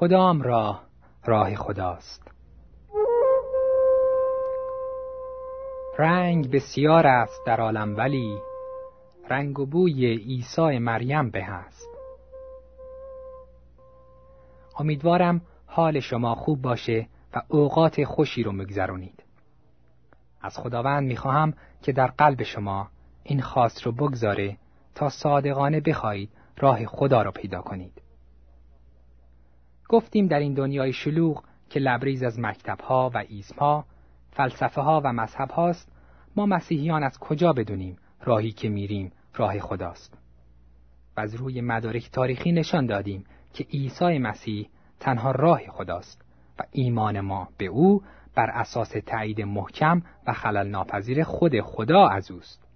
کدام راه راه خداست؟ رنگ بسیار است در عالم ولی رنگ و بوی عیسی مریم به است. امیدوارم حال شما خوب باشه و اوقات خوشی رو مگذرونید از خداوند می‌خواهم که در قلب شما این خواست رو بگذاره تا صادقانه بخواهید راه خدا را پیدا کنید. گفتیم در این دنیای شلوغ که لبریز از مکتبها و ایسمها، فلسفه ها و مذهب هاست، ما مسیحیان از کجا بدونیم راهی که میریم راه خداست. و از روی مدارک تاریخی نشان دادیم که عیسی مسیح تنها راه خداست و ایمان ما به او بر اساس تایید محکم و خلل ناپذیر خود خدا از اوست.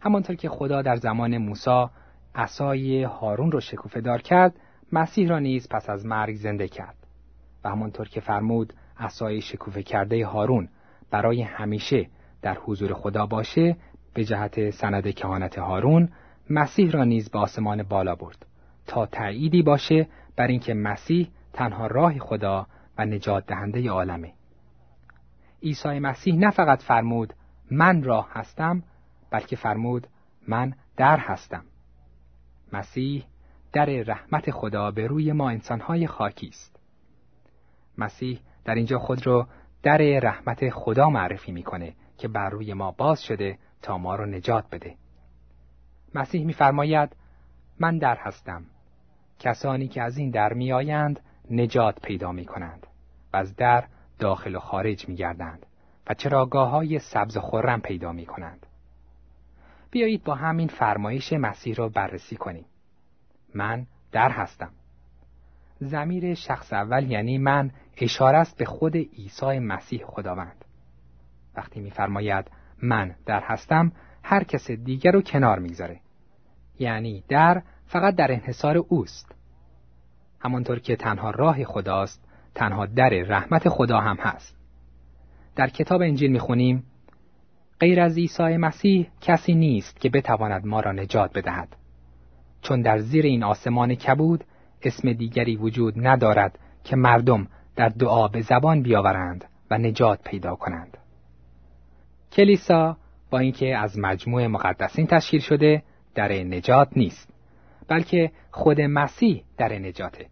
همانطور که خدا در زمان موسی عصای هارون را شکوفه دار کرد مسیح را نیز پس از مرگ زنده کرد و همانطور که فرمود عصای شکوفه کرده هارون برای همیشه در حضور خدا باشه به جهت سند کهانت هارون مسیح را نیز به آسمان بالا برد تا تأییدی باشه بر اینکه مسیح تنها راه خدا و نجات دهنده عالمه. عیسی مسیح نه فقط فرمود من راه هستم بلکه فرمود من در هستم مسیح در رحمت خدا به روی ما انسانهای خاکی است مسیح در اینجا خود را در رحمت خدا معرفی می‌کنه که بر روی ما باز شده تا ما را نجات بده مسیح میفرماید من در هستم کسانی که از این در میآیند نجات پیدا می کنند و از در داخل و خارج می گردند و چراگاه های سبز خورم پیدا می کنند. بیایید با همین فرمایش مسیح را بررسی کنیم. من در هستم. زمیر شخص اول یعنی من اشاره است به خود عیسی مسیح خداوند. وقتی میفرماید من در هستم هر کس دیگر رو کنار می‌گذاره. یعنی در فقط در انحصار اوست. همانطور که تنها راه خداست تنها در رحمت خدا هم هست. در کتاب انجیل می‌خونیم غیر از عیسی مسیح کسی نیست که بتواند ما را نجات بدهد چون در زیر این آسمان کبود اسم دیگری وجود ندارد که مردم در دعا به زبان بیاورند و نجات پیدا کنند. کلیسا با اینکه از مجموع مقدسین تشکیل شده در نجات نیست بلکه خود مسیح در نجاته.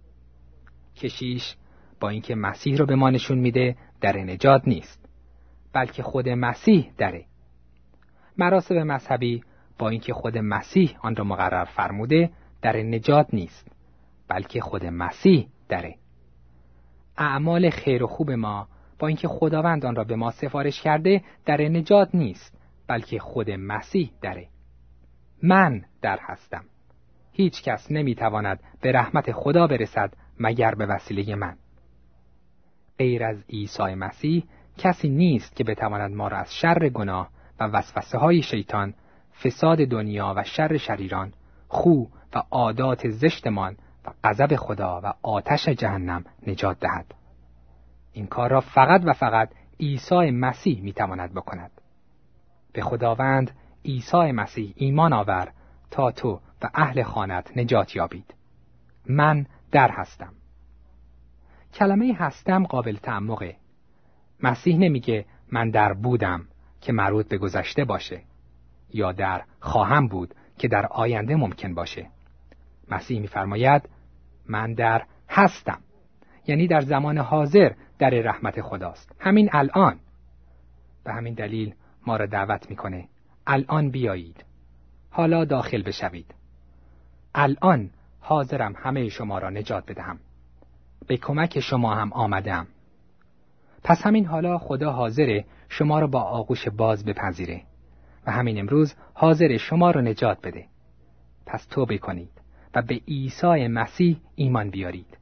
کشیش با اینکه مسیح رو به ما نشون میده در نجات نیست بلکه خود مسیح دره. مراسم مذهبی با اینکه خود مسیح آن را مقرر فرموده در نجات نیست بلکه خود مسیح دره اعمال خیر و خوب ما با اینکه خداوند آن را به ما سفارش کرده در نجات نیست بلکه خود مسیح دره من در هستم. هیچ کس نمی‌تواند به رحمت خدا برسد مگر به وسیله من. غیر از عیسی مسیح کسی نیست که بتواند ما را از شر گناه و وسوسه های شیطان فساد دنیا و شر شریران خو و عادات زشتمان و غضب خدا و آتش جهنم نجات دهد. این کار را فقط و فقط عیسی مسیح می‌تواند بکند. به خداوند عیسی مسیح ایمان آور تا تو و اهل خانت نجات یابید. من در هستم. کلمه هستم قابل تعمقه. مسیح نمیگه من در بودم که مربوط به گذشته باشه. یا در خواهم بود که در آینده ممکن باشه. مسیح میفرماید من در هستم. یعنی در زمان حاضر در رحمت خداست. همین الان. به همین دلیل ما را دعوت می‌کنه الان بیایید. حالا داخل بشوید. الان حاضرم همه شما را نجات بدهم. به کمک شما هم آمدم. پس همین حالا خدا حاضره شما را با آغوش باز بپذیره. و همین امروز حاضر شما را نجات بده. پس توبه کنید و به عیسی مسیح ایمان بیارید.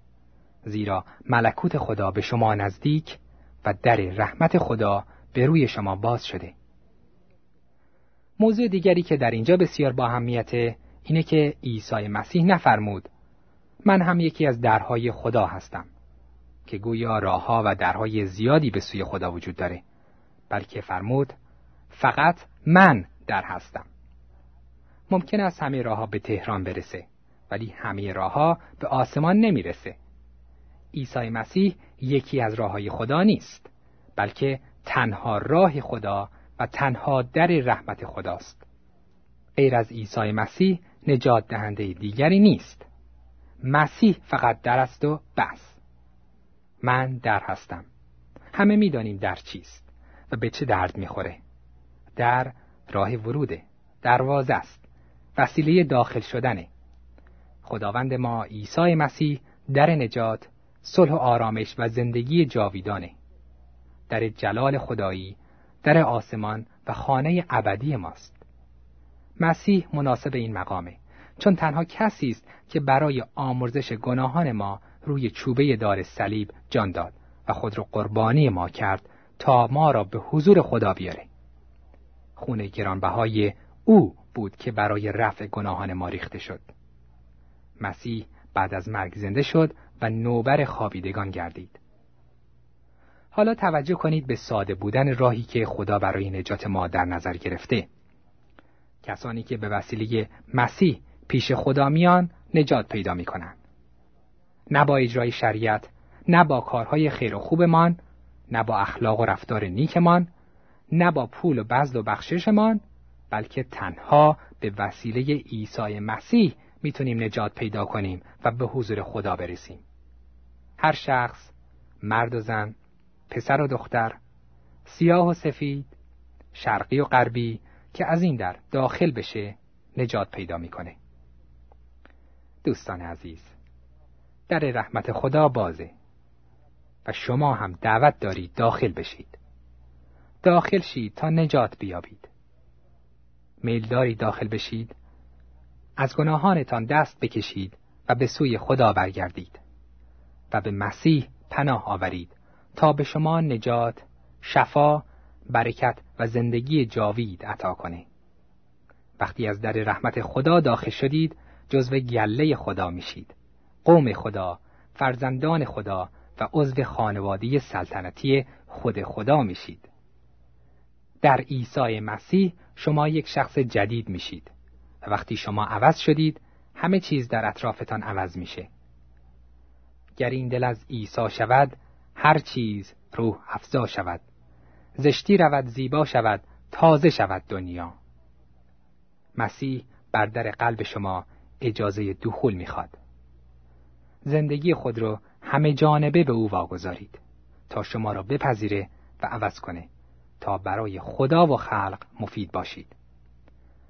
زیرا ملکوت خدا به شما نزدیک و در رحمت خدا به روی شما باز شده. موضوع دیگری که در اینجا بسیار با اینه که عیسی مسیح نفرمود من هم یکی از درهای خدا هستم که گویا راهها و درهای زیادی به سوی خدا وجود داره بلکه فرمود فقط من در هستم. ممکن است همه راهها به تهران برسه ولی همه راهها به آسمان نمی‌رسه. عیسی مسیح یکی از راه های خدا نیست بلکه تنها راه خدا و تنها در رحمت خداست. غیر از عیسی مسیح نجات دهنده دیگری نیست. مسیح فقط در است و بس. من در هستم. همه می‌دانیم در چیست و به چه درد می‌خوره. در راه وروده دروازه است. وسیله داخل شدنه. خداوند ما عیسی مسیح در نجات صلح و آرامش و زندگی جاویدانه. در جلال خدایی در آسمان و خانه ابدی ماست. مسیح مناسب این مقامه چون تنها کسی است که برای آمرزش گناهان ما روی چوبه دار صلیب جان داد و خود را قربانی ما کرد تا ما را به حضور خدا بیاره. خون گرانبهای او بود که برای رفع گناهان ما ریخته شد. مسیح بعد از مرگ زنده شد و نوبر خوابیدگان گردید. حالا توجه کنید به ساده بودن راهی که خدا برای نجات ما در نظر گرفته. کسانی که به وسیله مسیح پیش خدا میان نجات پیدا می کنند. نه با اجرای شریعت، نه با کارهای خیر و خوبمان، نه با اخلاق و رفتار نیکمان، نه با پول و بزل و بخششمان، بلکه تنها به وسیله عیسی مسیح می‌تونیم نجات پیدا کنیم و به حضور خدا برسیم. هر شخص، مرد و زن، پسر و دختر، سیاه و سفید، شرقی و غربی که از این در داخل بشه نجات پیدا می‌کنه. دوستان عزیز در رحمت خدا بازه و شما هم دعوت دارید داخل بشید داخل شید تا نجات بیابید. میل دارید داخل بشید؟ از گناهانتان دست بکشید و به سوی خدا برگردید و به مسیح پناه آورید تا به شما نجات، شفا، برکت و زندگی جاوید عطا کنه. وقتی از در رحمت خدا داخل شدید جزو گله خدا میشید. قوم خدا فرزندان خدا و عضو خانواده سلطنتی خود خدا میشید. در عیسی مسیح شما یک شخص جدید میشید و وقتی شما عوض شدید همه چیز در اطرافتان عوض میشه. گر این دل از عیسی شود هر چیز روح افزا شود. زشتی رود زیبا شود تازه شود دنیا. مسیح بر در قلب شما اجازه دخول می‌خواد. زندگی خود رو همه جانبه به او واگذارید تا شما را بپذیره و عوض کنه. تا برای خدا و خلق مفید باشید.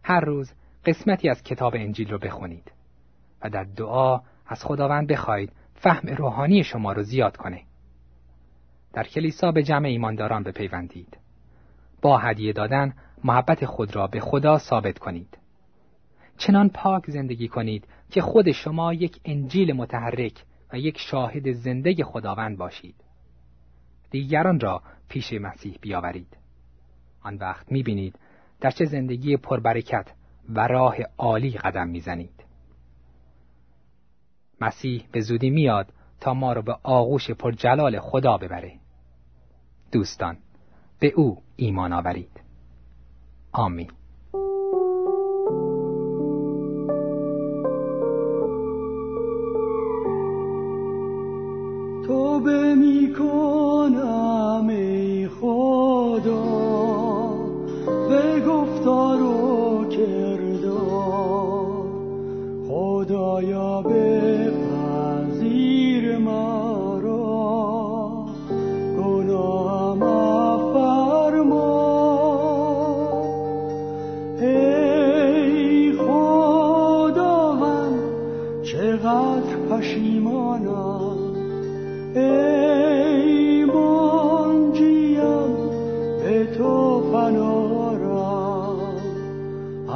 هر روز قسمتی از کتاب انجیل رو بخونید و در دعا از خداوند بخواید فهم روحانی شما رو زیاد کنه. در کلیسا به جمع ایمانداران بپیوندید. با هدیه دادن محبت خود را به خدا ثابت کنید. چنان پاک زندگی کنید که خود شما یک انجیل متحرک و یک شاهد زنده خداوند باشید. دیگران را پیش مسیح بیاورید. آن وقت می‌بینید در چه زندگی پربرکت و راه عالی قدم می‌زنید. مسیح به زودی میاد تا ما را به آغوش پرجلال خدا ببره. دوستان به او ایمان آورید. آمین. توبه می کنم ای خدا به گفتار و کردار. خدایا به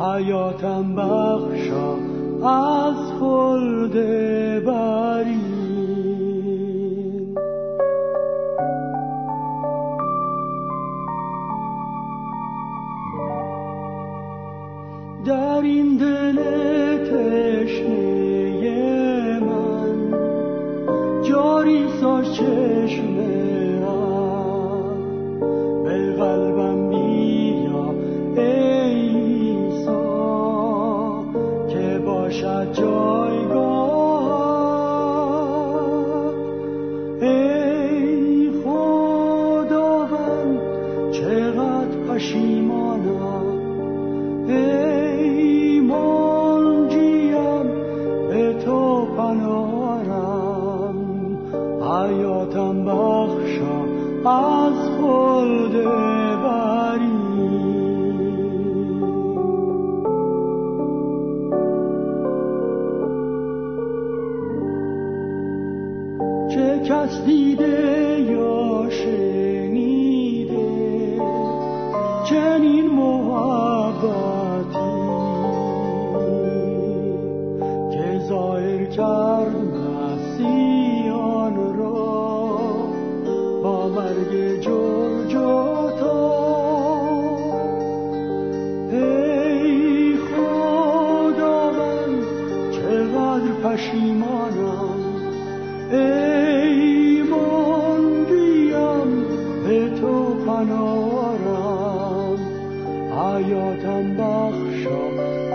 حیاتم بخشا از خلد بری. در این دل کنارم حیاتم بخشا از خلد بری. چه کس دیده یا تو پنارم حیاتم بخشا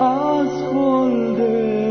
از خلد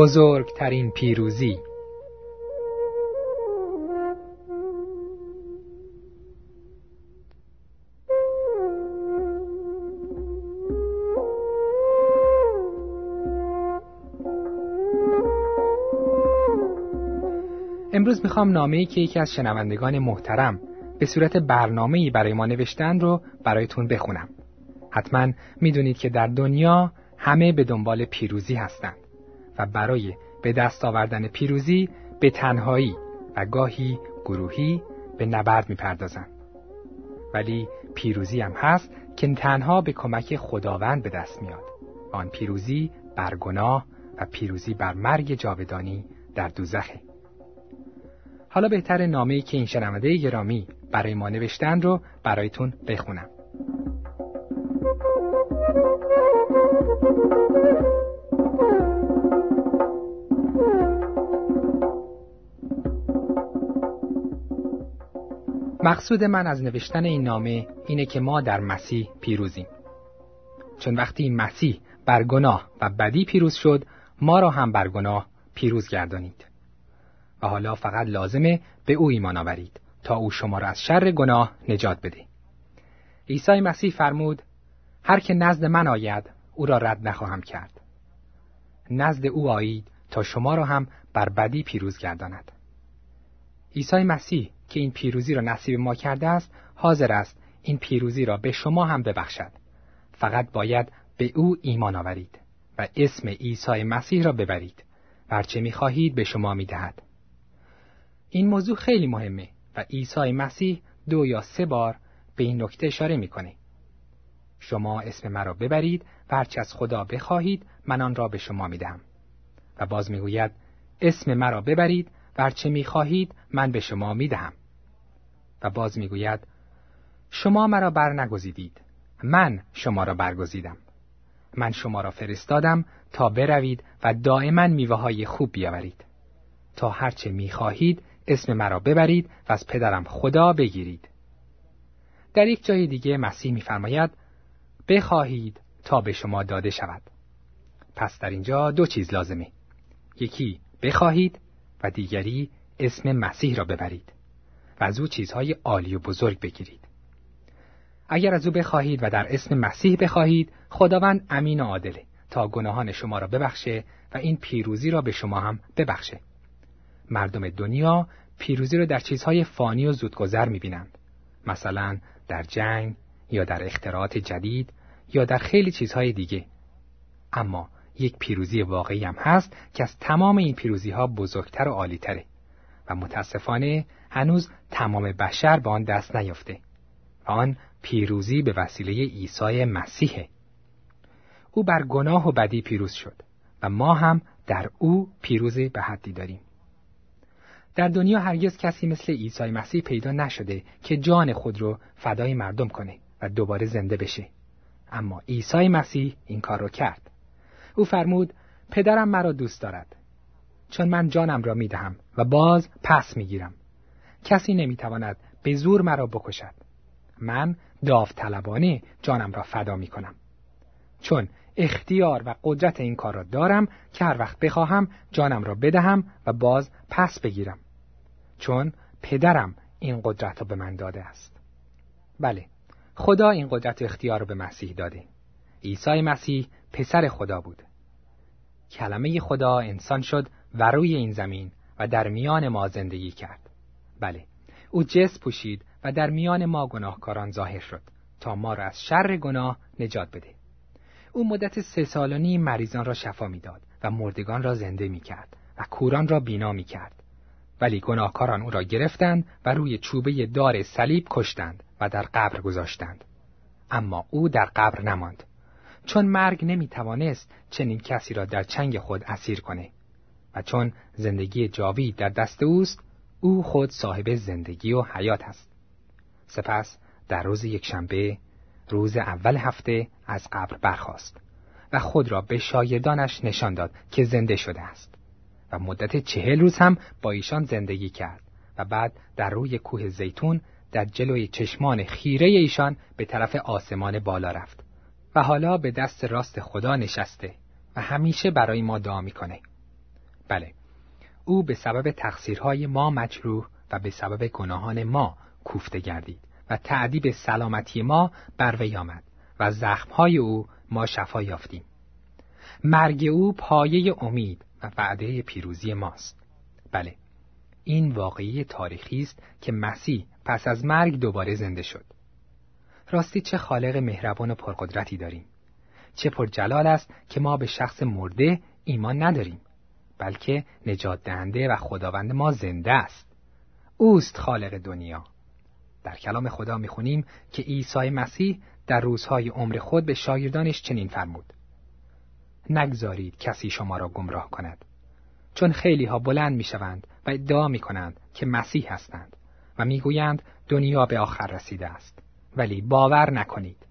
بزرگترین پیروزی امروز می‌خوام نامه ای که یکی از شنوندگان محترم به صورت برنامه برای ما نوشتن رو برایتون بخونم. حتما می‌دونید که در دنیا همه به دنبال پیروزی هستند و برای به دست آوردن پیروزی به تنهایی و گاهی گروهی به نبرد می‌پردازند. ولی پیروزی هم هست که تنها به کمک خداوند به دست میاد. آن پیروزی بر گناه و پیروزی بر مرگ جاودانی در دوزخه. حالا بهتر نامه‌ای که این شنونده گرامی برای ما نوشتن رو برایتون بخونم. مقصود من از نوشتن این نامه اینه که ما در مسیح پیروزیم. چون وقتی مسیح بر گناه و بدی پیروز شد، ما را هم بر گناه پیروز گردانید. و حالا فقط لازمه به او ایمان آورید تا او شما را از شر گناه نجات بده. عیسی مسیح فرمود هر که نزد من آید او را رد نخواهم کرد. نزد او آیید تا شما را هم بر بدی پیروز گرداند. عیسی مسیح که این پیروزی را نصیب ما کرده است حاضر است این پیروزی را به شما هم ببخشد. فقط باید به او ایمان آورید و اسم عیسی مسیح را ببرید. هرچه می خواهید به شما می دهد. این موضوع خیلی مهمه و عیسی مسیح دو یا سه بار به این نکته اشاره می‌کنه. شما اسم مرا ببرید و هرچه از خدا بخواهید من آن را به شما می‌دهم. و باز می‌گوید اسم مرا ببرید و هرچه می‌خواهید من به شما می‌دهم. و باز می‌گوید شما مرا بر نگزیدید. من شما را برگزیدم. من شما را فرستادم تا بروید و دائما میوه های خوب بیاورید. تا هرچه می‌خواهید اسم مرا ببرید و از پدرم خدا بگیرید. در یک جای دیگه مسیح میفرماید بخواهید تا به شما داده شود. پس در اینجا دو چیز لازمه. یکی بخواهید و دیگری اسم مسیح را ببرید و از او چیزهای عالی و بزرگ بگیرید. اگر از او بخواهید و در اسم مسیح بخواهید خداوند امین و عادله تا گناهان شما را ببخشه و این پیروزی را به شما هم ببخشه. مردم دنیا پیروزی را در چیزهای فانی و زودگذر می‌بینند. مثلا در جنگ یا در اختراعات جدید یا در خیلی چیزهای دیگه. اما یک پیروزی واقعی هم هست که از تمام این پیروزی ها بزرگتر و عالیتره و متاسفانه هنوز تمام بشر به آن دست نیافته و آن پیروزی به وسیله عیسی مسیحه. او بر گناه و بدی پیروز شد و ما هم در او پیروزی به حدی داریم. در دنیا هرگز کسی مثل عیسی مسیح پیدا نشده که جان خود رو فدای مردم کنه و دوباره زنده بشه. اما عیسی مسیح این کار رو کرد. او فرمود پدرم مرا دوست دارد چون من جانم را می دهم و باز پس می گیرم. کسی نمی تواند به زور مرا بکشد. من داوطلبانه جانم را فدا می کنم. چون اختیار و قدرت این کار را دارم که هر وقت بخواهم جانم را بدهم و باز پس بگیرم. چون پدرم این قدرت را به من داده است. بله، خدا این قدرت اختیار را به مسیح داده. عیسی مسیح پسر خدا بود. کلمه خدا انسان شد و روی این زمین و در میان ما زندگی کرد. بله، او جس پوشید و در میان ما گناهکاران ظاهر شد تا ما را از شر گناه نجات بده. او مدت سه سال مریضان را شفا می‌داد و مردگان را زنده می کرد و کوران را بینا می کرد. ولی گناهکاران او را گرفتند و روی چوبه دار صلیب کشتند و در قبر گذاشتند. اما او در قبر نماند. چون مرگ نمی توانست چنین کسی را در چنگ خود اسیر کنه و چون زندگی جاوید در دست اوست او خود صاحب زندگی و حیات است. سپس در روز یکشنبه روز اول هفته از قبر برخاست و خود را به شاگردانش نشان داد که زنده شده است و مدت چهل روز هم با ایشان زندگی کرد و بعد در روی کوه زیتون در جلوی چشمان خیره ایشان به طرف آسمان بالا رفت و حالا به دست راست خدا نشسته و همیشه برای ما دعا می‌کنه. بله، او به سبب تقصیرهای ما مجروح و به سبب گناهان ما کوفته گردید و تعدیب سلامتی ما بر وی آمد و زخمهای او ما شفا یافتیم. مرگ او پایه امید و وعده پیروزی ماست. بله، این واقعی تاریخی است که مسیح پس از مرگ دوباره زنده شد. راستی چه خالق مهربان و پرقدرتی داریم. چه پرجلال است که ما به شخص مرده ایمان نداریم. بلکه نجات دهنده و خداوند ما زنده است. اوست خالق دنیا. در کلام خدا می‌خونیم که عیسی مسیح در روزهای عمر خود به شاگردانش چنین فرمود. نگذارید کسی شما را گمراه کند. چون خیلی ها بلند می‌شوند و ادعا می کنند که مسیح هستند و می‌گویند دنیا به آخر رسیده است. ولی باور نکنید.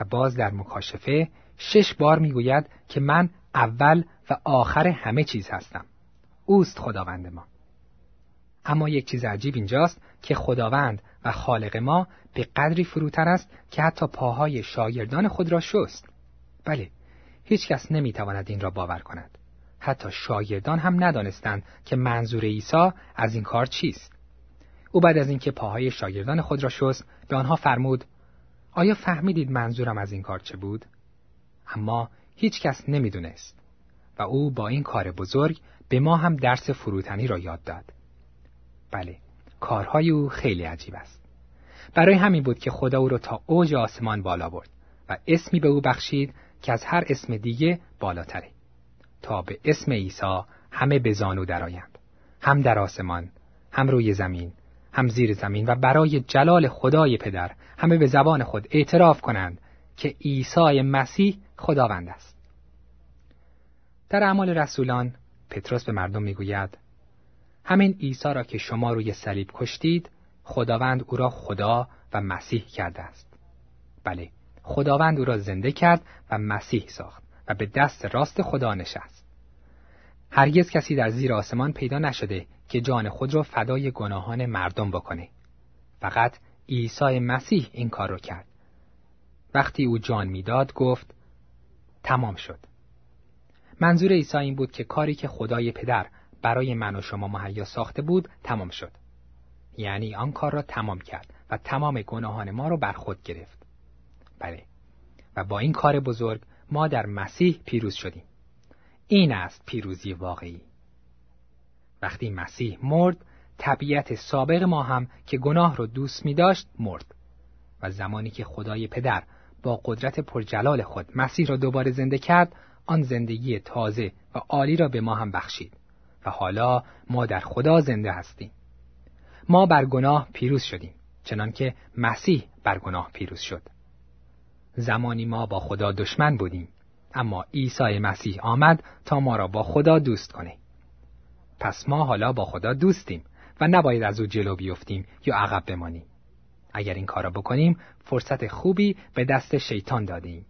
و باز در مکاشفه شش بار می‌گوید که من اول و آخر همه چیز هستم. اوست خداوند ما. اما یک چیز عجیب اینجاست که خداوند و خالق ما به قدری فروتر است که حتی پاهای شاگردان خود را شست. بله، هیچ کس نمی‌تواند این را باور کند. حتی شاگردان هم ندانستند که منظور عیسی از این کار چیست. او بعد از اینکه پاهای شاگردان خود را شست به آنها فرمود آیا فهمیدید منظورم از این کار چه بود؟ اما هیچ کس نمی‌دونست و او با این کار بزرگ به ما هم درس فروتنی را یاد داد. بله، کارهای او خیلی عجیب است. برای همین بود که خدا او را تا اوج آسمان بالا برد و اسمی به او بخشید که از هر اسم دیگه بالاتره. تا به اسم عیسی همه به زانو درآیند. هم در آسمان، هم روی زمین، هم زیر زمین و برای جلال خدای پدر همه به زبان خود اعتراف کنند که عیسی مسیح خداوند است. در اعمال رسولان پتروس به مردم می‌گوید همین عیسی را که شما روی صلیب کشتید خداوند او را خدا و مسیح کرده است. بله، خداوند او را زنده کرد و مسیح ساخت و به دست راست خدا نشست. هرگز کسی در زیر آسمان پیدا نشده که جان خود را فدای گناهان مردم بکنه. فقط عیسی مسیح این کار رو کرد. وقتی او جان می‌داد گفت تمام شد. منظور عیسی این بود که کاری که خدای پدر برای من و شما مهیا ساخته بود تمام شد. یعنی آن کار را تمام کرد و تمام گناهان ما را بر خود گرفت. بله. و با این کار بزرگ ما در مسیح پیروز شدیم. این است پیروزی واقعی. وقتی مسیح مرد طبیعت سابق ما هم که گناه رو دوست می داشت مرد و زمانی که خدای پدر با قدرت پرجلال خود مسیح را دوباره زنده کرد آن زندگی تازه و عالی را به ما هم بخشید و حالا ما در خدا زنده هستیم. ما بر گناه پیروز شدیم چنانکه مسیح بر گناه پیروز شد. زمانی ما با خدا دشمن بودیم اما عیسی مسیح آمد تا ما را با خدا دوست کنه. پس ما حالا با خدا دوستیم و نباید از او جلو بیفتیم یا عقب بمانیم. اگر این کارا بکنیم فرصت خوبی به دست شیطان دادیم.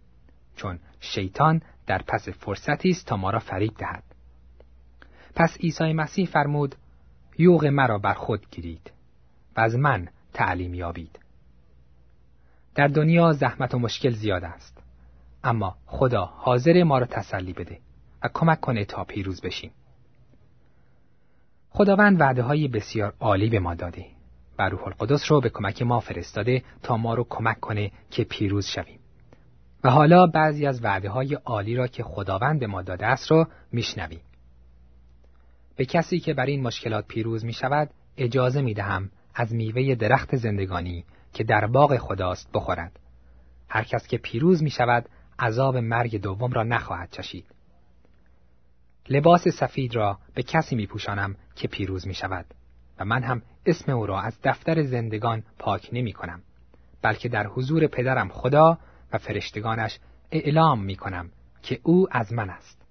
چون شیطان در پس فرصتی است تا ما را فریب دهد. پس عیسی مسیح فرمود یوغ مرا بر خود گیرید و از من تعلیم یابید در دنیا زحمت و مشکل زیاد است اما خدا حاضر ما را تسلی بده و کمک کنه تا پیروز بشیم خداوند وعده های بسیار عالی به ما داده و روح القدس رو به کمک ما فرستاده تا ما رو کمک کنه که پیروز شویم و حالا بعضی از وعده های عالی را که خداوند ما داده است رو میشنویم به کسی که بر این مشکلات پیروز می شود اجازه می دهم از میوه درخت زندگانی که در باغ خداست بخورد. هر کس که پیروز می شود عذاب مرگ دوم را نخواهد چشید. لباس سفید را به کسی می پوشانم که پیروز می شود و من هم اسم او را از دفتر زندگان پاک نمی کنم بلکه در حضور پدرم خدا و فرشتگانش اعلام می کنم که او از من است.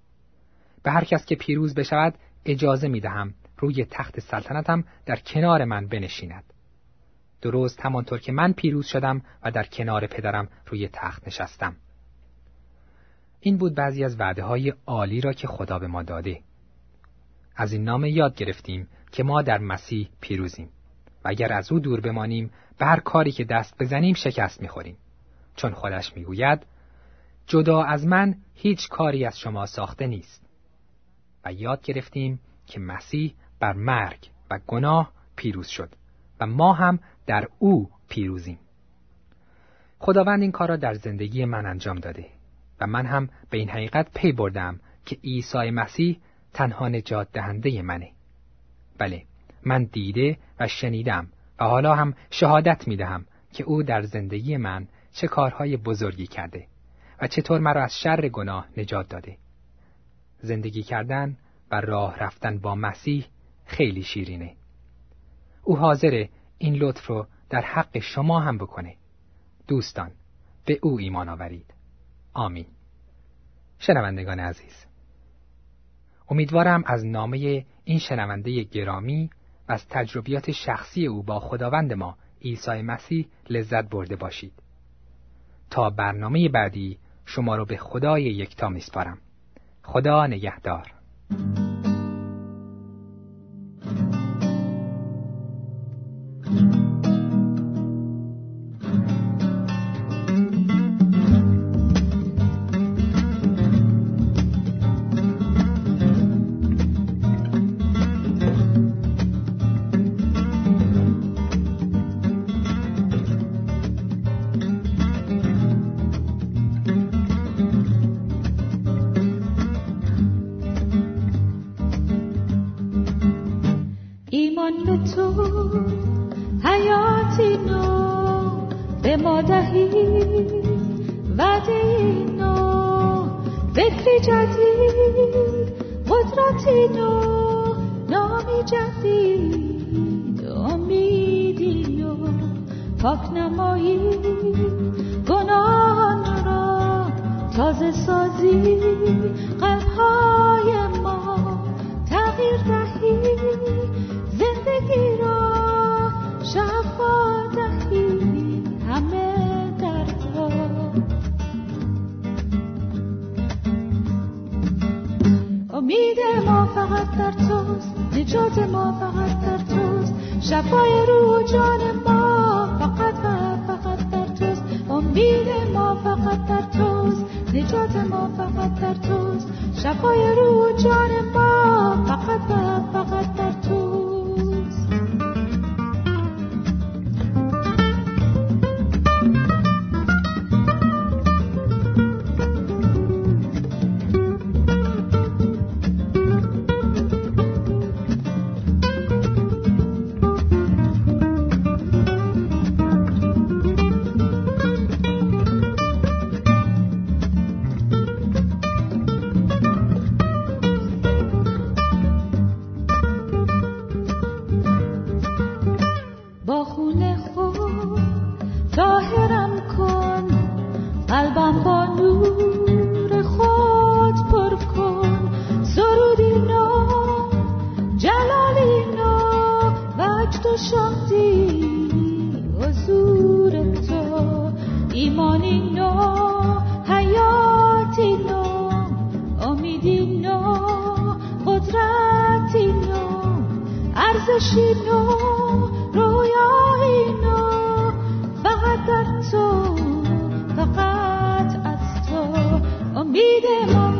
به هر کس که پیروز بشود اجازه می دهم روی تخت سلطنتم در کنار من بنشیند. درست همانطور که من پیروز شدم و در کنار پدرم روی تخت نشستم. این بود بعضی از وعده های عالی را که خدا به ما داده. از این نامه یاد گرفتیم که ما در مسیح پیروزیم و اگر از او دور بمانیم به هر کاری که دست بزنیم شکست می‌خوریم چون خودش می‌گوید جدا از من هیچ کاری از شما ساخته نیست و یاد گرفتیم که مسیح بر مرگ و گناه پیروز شد و ما هم در او پیروزیم. خداوند این کار را در زندگی من انجام داده و من هم به این حقیقت پی بردم که عیسی مسیح تنها نجات دهنده منه. بله، من دیده و شنیدم و حالا هم شهادت می دهم که او در زندگی من چه کارهای بزرگی کرده و چطور مرا از شر گناه نجات داده. زندگی کردن و راه رفتن با مسیح خیلی شیرینه. او حاضره این لطف رو در حق شما هم بکنه. دوستان به او ایمان آورید. آمین. شنوندگان عزیز امیدوارم از نامه این شنونده گرامی و از تجربیات شخصی او با خداوند ما عیسی مسیح لذت برده باشید. تا برنامه بعدی شما رو به خدای یکتا میسپارم. خدا نگهدار. امید ما فقط در توست. نجات ما فقط در توست. شفای روح و جان ما فقط و فقط در توست. امید ما فقط در توست. نجات ما فقط در توست. شفای روح جان ما فقط فقط در توست.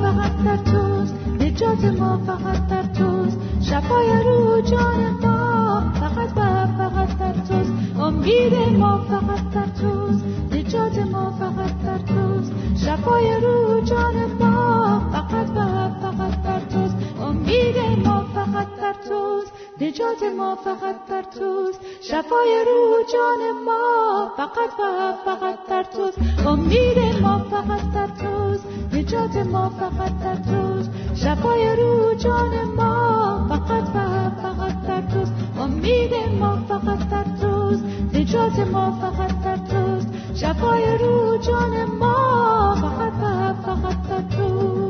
فقط در توست نجات ما فقط در توست. شفای رو جان ما فقط و فقط در توست. امید ما فقط در توست نجات ما فقط در توست. شفای رو جان ما فقط و فقط در توست. امید ما فقط بر توست نجات ما فقط بر توست. شفای روح جان ما فقط و فقط بر توست. امید ما فقط بر توست نجات ما فقط بر توست. شفای روح جان ما فقط و فقط بر توست. امید ما فقط بر توست نجات ما فقط بر توست. شفای روح جان ما فقط و فقط بر توست.